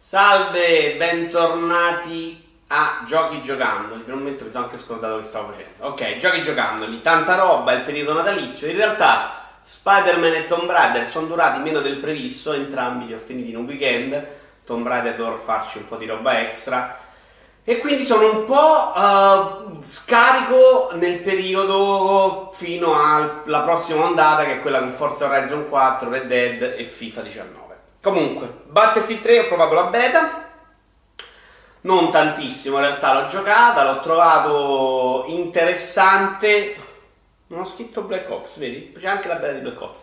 Salve, bentornati a Giochi Giocandoli. Per un momento mi sono anche scordato che stavo facendo. Ok, Giochi Giocandoli, tanta roba, il periodo natalizio. In realtà Spider-Man e Tomb Raider sono durati meno del previsto, entrambi li ho finiti in un weekend. Tomb Raider dovrò farci un po' di roba extra. E quindi sono un po' uh, scarico nel periodo fino alla prossima ondata, che è quella con Forza Horizon 4, Red Dead e FIFA 19. Comunque, Battlefield 3 ho provato la beta. Non tantissimo, in realtà l'ho giocata, l'ho trovato interessante. Non ho scritto Black Ops, vedi? C'è anche la beta di Black Ops.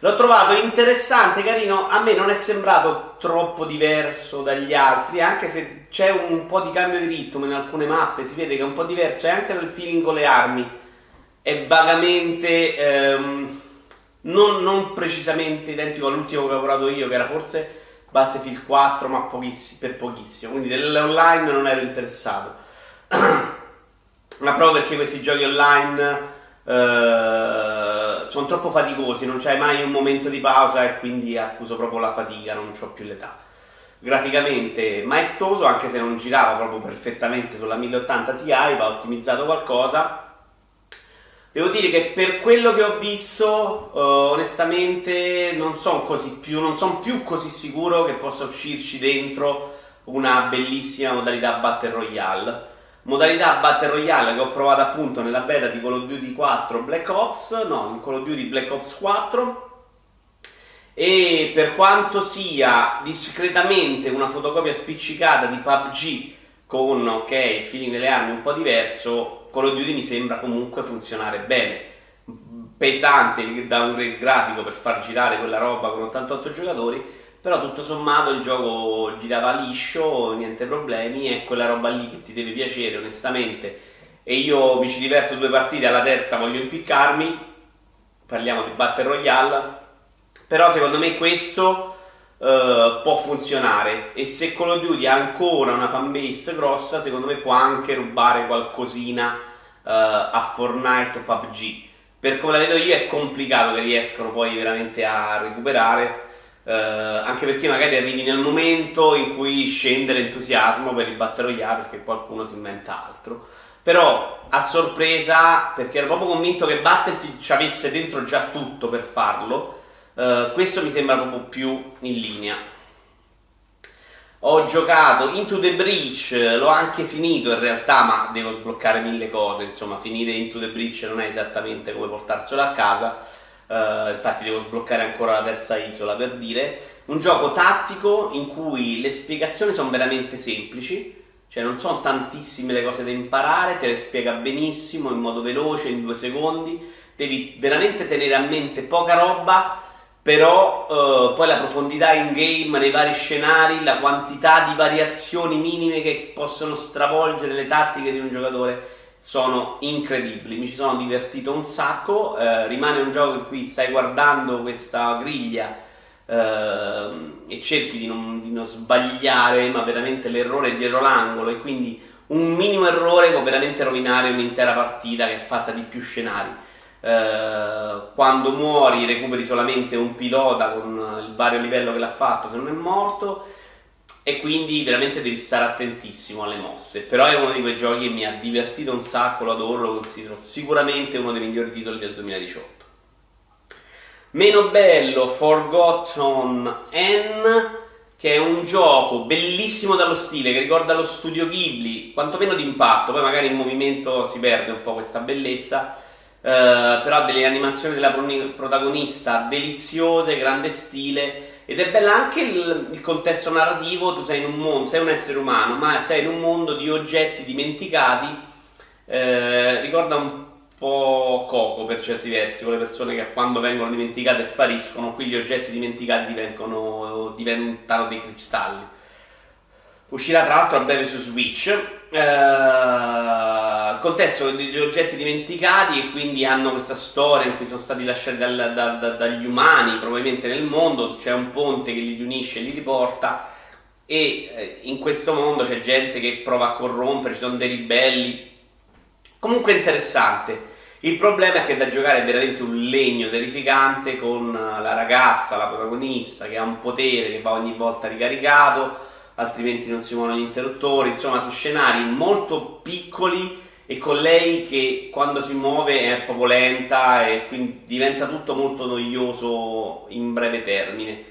L'ho trovato interessante, carino. A me non è sembrato troppo diverso dagli altri, anche se c'è un po' di cambio di ritmo in alcune mappe. Si vede che è un po' diverso, e anche nel feeling con le armi è vagamente. Ehm, non, non, precisamente identico all'ultimo che ho lavorato io, che era forse Battlefield 4, ma pochiss- per pochissimo. Quindi dell'online non ero interessato. ma proprio perché questi giochi online eh, sono troppo faticosi, non c'hai mai un momento di pausa e quindi accuso proprio la fatica, non ho più l'età. Graficamente maestoso, anche se non girava proprio perfettamente sulla 1080 Ti, va ottimizzato qualcosa Devo dire che per quello che ho visto, uh, onestamente, non sono più, non son più così sicuro che possa uscirci dentro una bellissima modalità Battle Royale. Modalità Battle Royale che ho provato appunto nella beta di Call of Duty 4 Black Ops, no, in Call of Duty Black Ops 4. E per quanto sia discretamente una fotocopia spiccicata di PUBG con, ok, il feeling delle armi un po' diverso, Call of Duty mi sembra comunque funzionare bene. Pesante da un grafico per far girare quella roba con 88 giocatori, però tutto sommato il gioco girava liscio, niente problemi, è quella roba lì che ti deve piacere onestamente. E io mi ci diverto due partite, alla terza voglio impiccarmi. Parliamo di Battle Royale. Però secondo me questo uh, può funzionare. E se Call of Duty ha ancora una fanbase grossa, secondo me può anche rubare qualcosina uh, a Fortnite o PUBG. Per come la vedo io è complicato che riescano poi veramente a recuperare. Uh, anche perché magari arrivi nel momento in cui scende l'entusiasmo per il Battle Royale perché qualcuno si inventa altro. Però a sorpresa, perché ero proprio convinto che Battlefield ci avesse dentro già tutto per farlo, Uh, questo mi sembra proprio più in linea. Ho giocato Into the Breach, l'ho anche finito in realtà, ma devo sbloccare mille cose. Insomma, finire Into the Breach non è esattamente come portarselo a casa. Uh, infatti, devo sbloccare ancora la terza isola per dire. Un gioco tattico in cui le spiegazioni sono veramente semplici, cioè non sono tantissime le cose da imparare, te le spiega benissimo in modo veloce, in due secondi. Devi veramente tenere a mente poca roba però eh, poi la profondità in game nei vari scenari, la quantità di variazioni minime che possono stravolgere le tattiche di un giocatore sono incredibili. Mi ci sono divertito un sacco. Eh, rimane un gioco in cui stai guardando questa griglia eh, e cerchi di non, di non sbagliare, ma veramente l'errore è dietro l'angolo e quindi un minimo errore può veramente rovinare un'intera partita che è fatta di più scenari. Eh, quando muori recuperi solamente un pilota con il vario livello che l'ha fatto se non è morto e quindi veramente devi stare attentissimo alle mosse. Però è uno di quei giochi che mi ha divertito un sacco lo adoro lo considero sicuramente uno dei migliori titoli del 2018 meno bello Forgotten N che è un gioco bellissimo dallo stile, che ricorda lo studio Ghibli, quantomeno d'impatto, poi magari in movimento si perde un po' questa bellezza, Uh, però delle animazioni della protagonista deliziose, grande stile ed è bello anche il, il, contesto narrativo, tu sei in un mondo, sei un essere umano, ma sei in un mondo di oggetti dimenticati, uh, ricorda un po' Coco per certi versi, con le persone che quando vengono dimenticate spariscono, qui gli oggetti dimenticati diventano, diventano dei cristalli. Uscirà tra l'altro a breve su Switch. Uh, contesto degli oggetti dimenticati e quindi hanno questa storia in cui sono stati lasciati dal, da, da, dagli umani probabilmente nel mondo, c'è un ponte che li unisce e li riporta e eh, in questo mondo c'è gente che prova a corrompere, ci sono dei ribelli. Comunque interessante. Il problema è che da giocare è veramente un legno terrificante con la ragazza, la protagonista, che ha un potere che va ogni volta ricaricato altrimenti non si muovono gli interruttori, insomma su scenari molto piccoli e con lei che quando si muove è proprio lenta e quindi diventa tutto molto noioso in breve termine.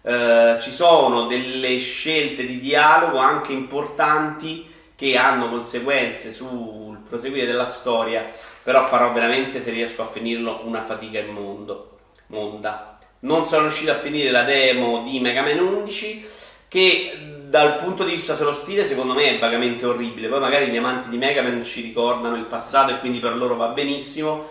Eh, ci sono delle scelte di dialogo anche importanti che hanno conseguenze sul proseguire della storia, però farò veramente, se riesco a finirlo, una fatica immondo, monda. Non sono riuscito a finire la demo di Mega Man 11, che dal punto di vista dello stile secondo me è vagamente orribile, poi magari gli amanti di Mega Man ci ricordano il passato e quindi per loro va benissimo.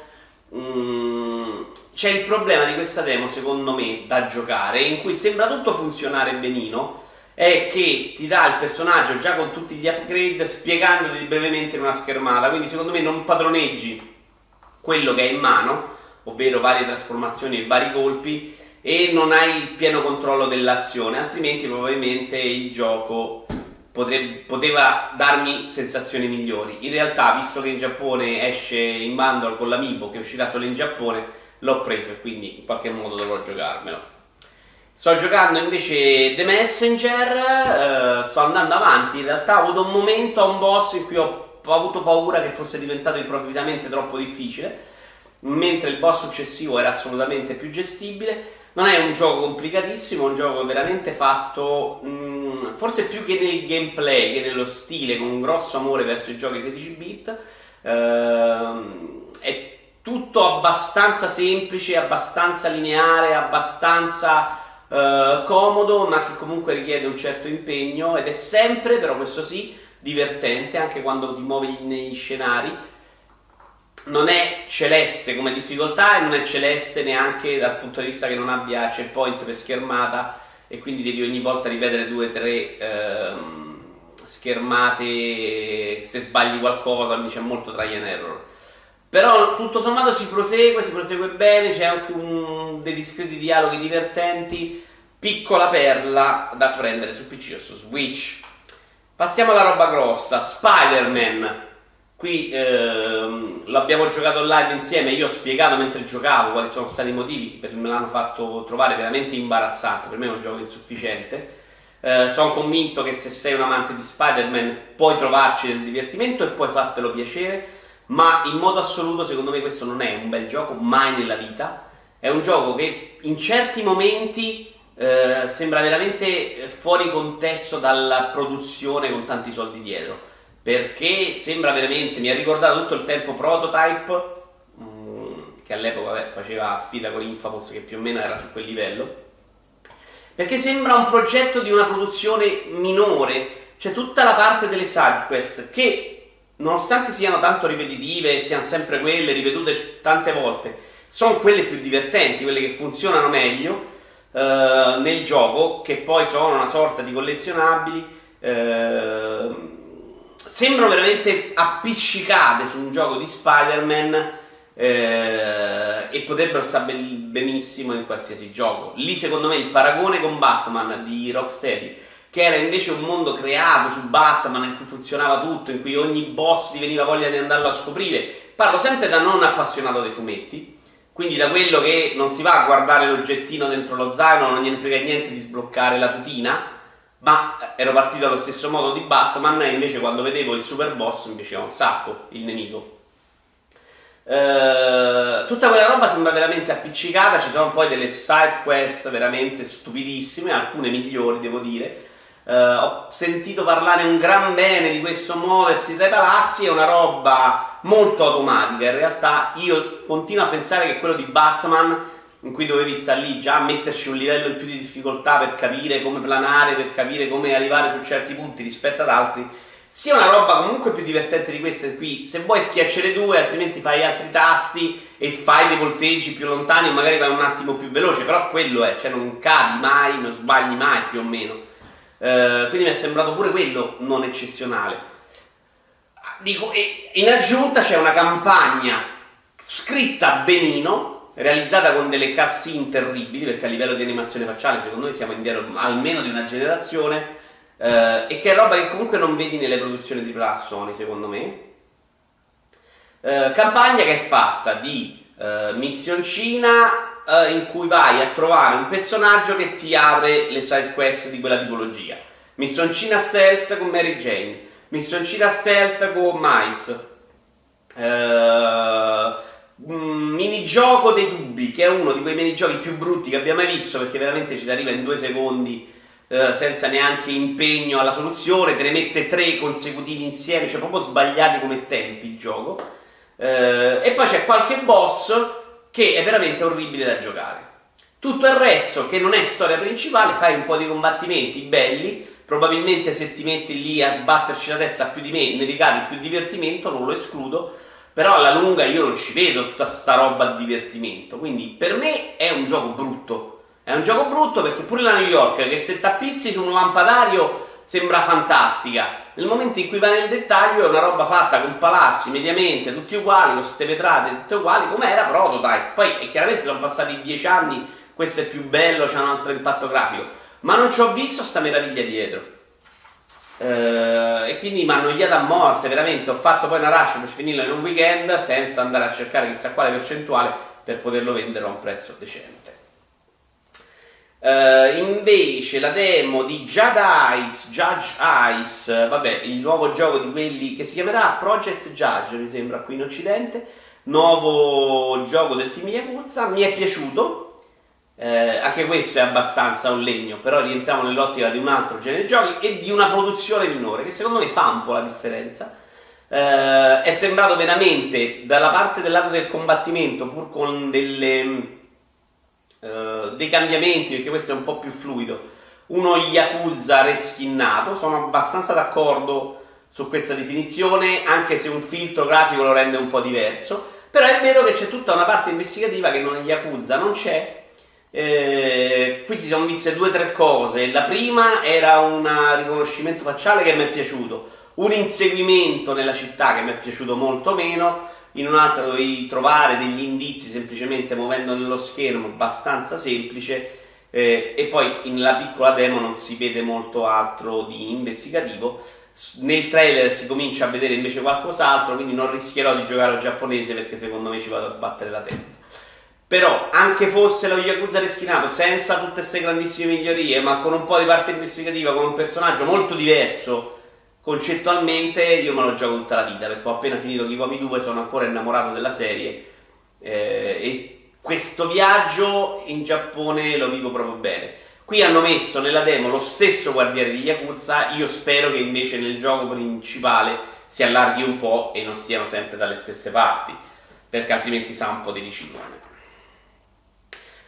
Mm, c'è il problema di questa demo, secondo me, da giocare, in cui sembra tutto funzionare benino, è che ti dà il personaggio già con tutti gli upgrade spiegandoti brevemente in una schermata, quindi secondo me non padroneggi quello che hai in mano, ovvero varie trasformazioni e vari colpi, e non hai il pieno controllo dell'azione, altrimenti probabilmente il gioco potrebbe, poteva darmi sensazioni migliori. In realtà, visto che in Giappone esce in bundle con l'Amiibo, che uscirà solo in Giappone, l'ho preso e quindi in qualche modo dovrò giocarmelo. Sto giocando invece The Messenger, eh, sto andando avanti, in realtà ho avuto un momento a un boss in cui ho, ho avuto paura che fosse diventato improvvisamente troppo difficile, mentre il boss successivo era assolutamente più gestibile. Non è un gioco complicatissimo, è un gioco veramente fatto, mh, mm, forse più che nel gameplay che nello stile, con un grosso amore verso i giochi 16 bit. Uh, è tutto abbastanza semplice, abbastanza lineare, abbastanza eh, comodo, ma che comunque richiede un certo impegno ed è sempre, però questo sì, divertente anche quando ti muovi negli scenari. Non è celeste come difficoltà e non è celeste neanche dal punto di vista che non abbia checkpoint per schermata e quindi devi ogni volta ripetere due o tre ehm, schermate se sbagli qualcosa, quindi c'è molto try and error. Però tutto sommato si prosegue, si prosegue bene, c'è anche un, dei discreti dialoghi divertenti, piccola perla da prendere su PC o su Switch. Passiamo alla roba grossa, Spider-Man. Qui ehm, l'abbiamo giocato live insieme, io ho spiegato mentre giocavo quali sono stati i motivi che me l'hanno fatto trovare veramente imbarazzante, per me è un gioco insufficiente. Eh, sono convinto che se sei un amante di Spider-Man puoi trovarci del divertimento e puoi fartelo piacere ma in modo assoluto secondo me questo non è un bel gioco, mai nella vita. È un gioco che in certi momenti eh, sembra veramente fuori contesto dalla produzione con tanti soldi dietro, perché sembra veramente, mi ha ricordato tutto il tempo Prototype, mm, che all'epoca vabbè, faceva sfida con Infamous, che più o meno era su quel livello, perché sembra un progetto di una produzione minore, c'è tutta la parte delle side quest che nonostante siano tanto ripetitive, siano sempre quelle ripetute tante volte, sono quelle più divertenti, quelle che funzionano meglio eh, nel gioco, che poi sono una sorta di collezionabili. Eh, sembrano veramente appiccicate su un gioco di Spider-Man eh, e potrebbero stare benissimo in qualsiasi gioco. Lì, secondo me, il paragone con Batman di Rocksteady che era invece un mondo creato su Batman in cui funzionava tutto, in cui ogni boss ti veniva voglia di andarlo a scoprire. Parlo sempre da non appassionato dei fumetti, quindi da quello che non si va a guardare l'oggettino dentro lo zaino, non gliene frega niente di sbloccare la tutina, ma ero partito allo stesso modo di Batman e invece quando vedevo il super boss mi piaceva un sacco il nemico. Uh, tutta quella roba sembra veramente appiccicata, ci sono poi delle side quest veramente stupidissime, alcune migliori devo dire, Uh, ho sentito parlare un gran bene di questo muoversi tra i palazzi, è una roba molto automatica. In realtà io continuo a pensare che quello di Batman, in cui dovevi stare lì già a metterci un livello in più di difficoltà per capire come planare, per capire come arrivare su certi punti rispetto ad altri, sia una roba comunque più divertente di questa qui. Se vuoi schiacciare due, altrimenti fai altri tasti e fai dei volteggi più lontani e magari vai un attimo più veloce, però quello è, cioè non cadi mai, non sbagli mai più o meno. Eh, quindi mi è sembrato pure quello non eccezionale. Dico, in aggiunta c'è una campagna scritta benino, realizzata con delle cutscene terribili, perché a livello di animazione facciale secondo me siamo indietro almeno di una generazione, eh, e che è roba che comunque non vedi nelle produzioni di Plus Sony secondo me. Eh, campagna che è fatta di eh, missioncina eh, in cui vai a trovare un personaggio che ti apre le side quest di quella tipologia. missioncina stealth con Mary Jane, missioncina stealth con Miles, uh, minigioco dei dubbi, che è uno di quei minigiochi più brutti che abbiamo mai visto perché veramente ci si arriva in due secondi uh, senza neanche impegno alla soluzione, te ne mette tre consecutivi insieme, cioè proprio sbagliati come tempi il gioco. Uh, e poi c'è qualche boss che è veramente orribile da giocare. Tutto il resto, che non è storia principale, fai un po' di combattimenti belli, probabilmente se ti metti lì a sbatterci la testa più di me, ne ricavi più divertimento, non lo escludo, però alla lunga io non ci vedo tutta sta roba di divertimento, quindi per me è un gioco brutto. È un gioco brutto perché pure la New York, che se tappizzi su un lampadario sembra fantastica, nel momento in cui vai nel dettaglio è una roba fatta con palazzi mediamente tutti uguali, con queste vetrate tutte uguali, come era prototype. Poi chiaramente sono passati dieci anni, questo è più bello, c'è un altro impatto grafico, ma non ci ho visto sta meraviglia dietro. Uh, e quindi mi hanno annoiato a morte, veramente. Ho fatto poi una rush per finirlo in un weekend senza andare a cercare chissà quale percentuale per poterlo vendere a un prezzo decente. Uh, invece la demo di Judge Ice, Judge Ice, vabbè, il nuovo gioco di quelli che si chiamerà Project Judge, mi sembra qui in Occidente, nuovo gioco del team Yakuza, mi è piaciuto, eh, anche questo è abbastanza un legno, però rientriamo nell'ottica di un altro genere di giochi e di una produzione minore, che secondo me fa un po' la differenza. Eh, è sembrato veramente dalla parte del lato del combattimento, pur con delle, eh, dei cambiamenti, perché questo è un po' più fluido, uno Yakuza reskinnato. Sono abbastanza d'accordo su questa definizione, anche se un filtro grafico lo rende un po' diverso. Però è vero che c'è tutta una parte investigativa che non è Yakuza non c'è eh, qui si sono viste due o tre cose. La prima era un riconoscimento facciale che mi è piaciuto, un inseguimento nella città che mi è piaciuto molto meno, in un'altra dovevi trovare degli indizi semplicemente muovendo nello schermo, abbastanza semplice. Eh, e poi nella piccola demo non si vede molto altro di investigativo. Nel trailer si comincia a vedere invece qualcos'altro, quindi non rischierò di giocare al giapponese perché secondo me ci vado a sbattere la testa. Però, anche fosse lo Yakuza reschinato, senza tutte queste grandissime migliorie, ma con un po' di parte investigativa, con un personaggio molto diverso concettualmente, io me lo gioco tutta la vita, perché ho appena finito Kiwami 2, sono ancora innamorato della serie. Eh, e questo viaggio in Giappone lo vivo proprio bene. Qui hanno messo nella demo lo stesso guardiere di Yakuza, io spero che invece nel gioco principale si allarghi un po' e non siano sempre dalle stesse parti, perché altrimenti sa un po' di riciclone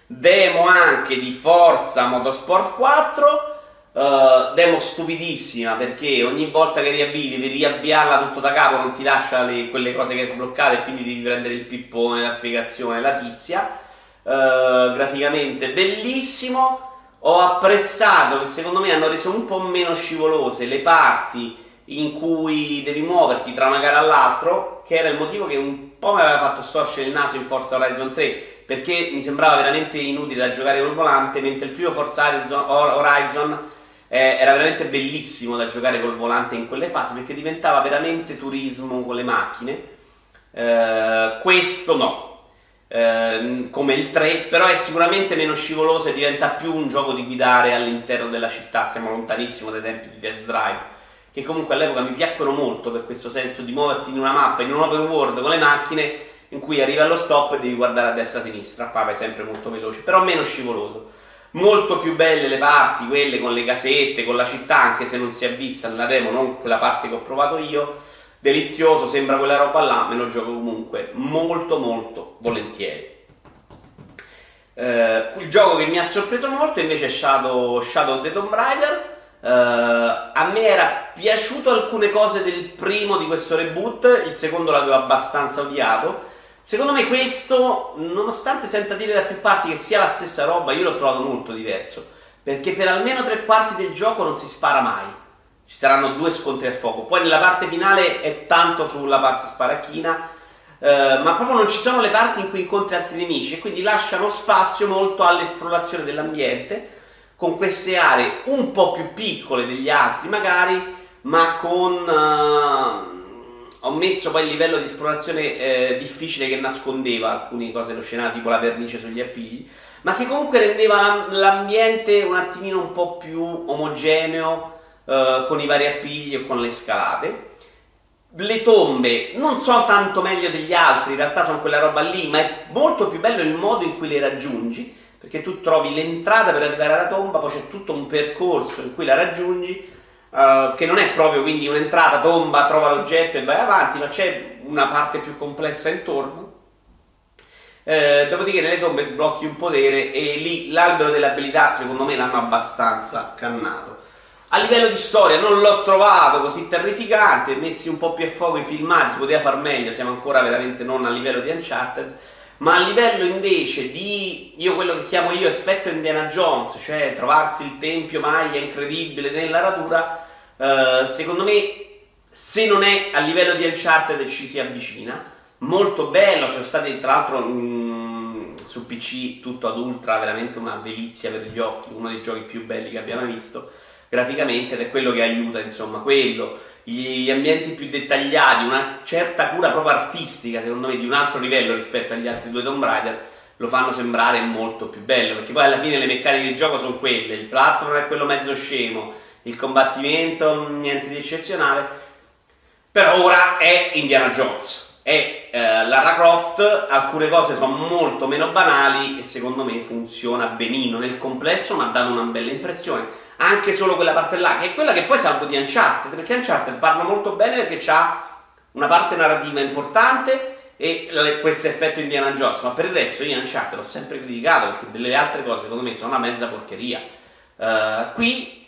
demo anche di Forza Motorsport 4. Uh, eh, demo stupidissima perché ogni volta che riavvii devi riavviarla tutto da capo, non ti lascia le, quelle cose che hai sbloccato e quindi devi prendere il pippone, la spiegazione, la tizia. Uh, graficamente bellissimo. Ho apprezzato che secondo me hanno reso un po' meno scivolose le parti in cui devi muoverti tra una gara all'altra, che era il motivo che un po' mi aveva fatto storcere il naso in Forza Horizon 3 perché mi sembrava veramente inutile da giocare col volante, mentre il primo Forza Horizon eh, era veramente bellissimo da giocare col volante in quelle fasi perché diventava veramente turismo con le macchine. Eh, questo no, eh, come il 3, però è sicuramente meno scivoloso e diventa più un gioco di guidare all'interno della città. Siamo lontanissimo dai tempi di Test Drive, che comunque all'epoca mi piacquero molto per questo senso di muoverti in una mappa, in un open world con le macchine in cui arrivi allo stop e devi guardare a destra e a sinistra, qua vai sempre molto veloce, però meno scivoloso. Molto più belle le parti, quelle con le casette, con la città, anche se non si è vista nella demo, non quella parte che ho provato io. Delizioso, sembra quella roba là, me lo gioco comunque molto molto volentieri. Uh, il gioco che mi ha sorpreso molto invece è Shadow, Shadow of the Tomb Raider. Uh, a me era piaciuto alcune cose del primo di questo reboot, il secondo l'avevo abbastanza odiato. Secondo me questo, nonostante senta dire da più parti che sia la stessa roba, io l'ho trovato molto diverso. Perché per almeno tre quarti del gioco non si spara mai. Ci saranno due scontri a fuoco. Poi nella parte finale è tanto sulla parte sparacchina. Eh, ma proprio non ci sono le parti in cui incontri altri nemici e quindi lasciano spazio molto all'esplorazione dell'ambiente con queste aree un po' più piccole degli altri magari ma con ho messo poi il livello di esplorazione eh, difficile che nascondeva alcune cose dello scenario, tipo la vernice sugli appigli, ma che comunque rendeva l'ambiente un attimino un po' più omogeneo, eh, con i vari appigli o con le scalate. Le tombe non sono tanto meglio degli altri, in realtà sono quella roba lì, ma è molto più bello il modo in cui le raggiungi, perché tu trovi l'entrata per arrivare alla tomba, poi c'è tutto un percorso in cui la raggiungi, uh, che non è proprio quindi un'entrata, tomba, trova l'oggetto e vai avanti, ma c'è una parte più complessa intorno. Eh, dopodiché nelle tombe sblocchi un potere e lì l'albero delle abilità secondo me l'hanno abbastanza cannato. A livello di storia non l'ho trovato così terrificante, messi un po' più a fuoco i filmati, si poteva far meglio, siamo ancora veramente non a livello di Uncharted, ma a livello invece di, io quello che chiamo io effetto Indiana Jones, cioè trovarsi il tempio maglia incredibile nella radura, eh, secondo me se non è a livello di Uncharted ci si avvicina, molto bello, sono stati tra l'altro mh, mm, su PC tutto ad ultra, veramente una delizia per gli occhi, uno dei giochi più belli che abbiamo visto graficamente ed è quello che aiuta, insomma, quello, gli ambienti più dettagliati, una certa cura proprio artistica, secondo me, di un altro livello rispetto agli altri due Tomb Raider, lo fanno sembrare molto più bello, perché poi alla fine le meccaniche di gioco sono quelle, il platform è quello mezzo scemo, il combattimento niente di eccezionale, però ora è Indiana Jones. È eh, Lara Croft, alcune cose sono molto meno banali e secondo me funziona benino nel complesso, ma danno una bella impressione anche solo quella parte là, che è quella che poi salvo di Uncharted, perché Uncharted parla molto bene perché ha una parte narrativa importante e questo effetto Indiana Jones, ma per il resto io Uncharted l'ho sempre criticato perché delle altre cose secondo me sono una mezza porcheria. Uh, qui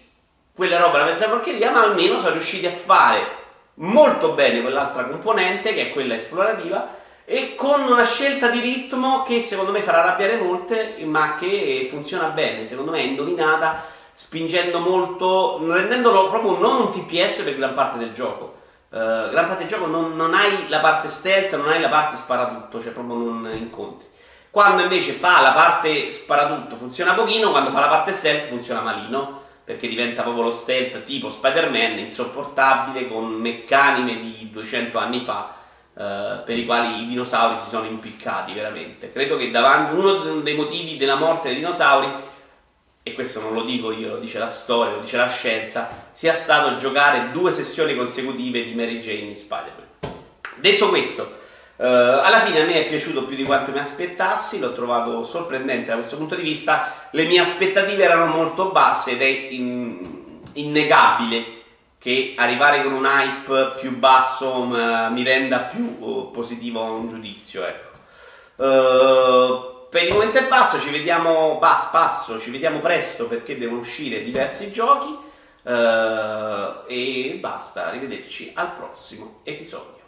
quella roba è una mezza porcheria, ma almeno sono riusciti a fare molto bene quell'altra componente che è quella esplorativa e con una scelta di ritmo che secondo me farà arrabbiare molte, ma che funziona bene, secondo me è indovinata spingendo molto, rendendolo proprio non un TPS per gran parte del gioco. Uh, gran parte del gioco non, non, hai la parte stealth, non hai la parte sparatutto, cioè proprio non incontri. Quando invece fa la parte sparatutto funziona pochino, quando fa la parte stealth funziona malino, perché diventa proprio lo stealth tipo Spider-Man, insopportabile, con meccaniche di 200 anni fa, uh, per i quali i dinosauri si sono impiccati veramente. Credo che davanti uno dei motivi della morte dei dinosauri e questo non lo dico io, lo dice la storia, lo dice la scienza, sia stato giocare due sessioni consecutive di Mary Jane in Spider-Man. Detto questo, Uh, alla fine a me è piaciuto più di quanto mi aspettassi, l'ho trovato sorprendente da questo punto di vista. Le mie aspettative erano molto basse ed è in, innegabile che arrivare con un hype più basso mm, mi renda più uh, positivo un giudizio. Ecco. Uh, per il momento è basso, ci vediamo bas, passo, ci vediamo presto perché devono uscire diversi giochi uh, e basta, arrivederci al prossimo episodio.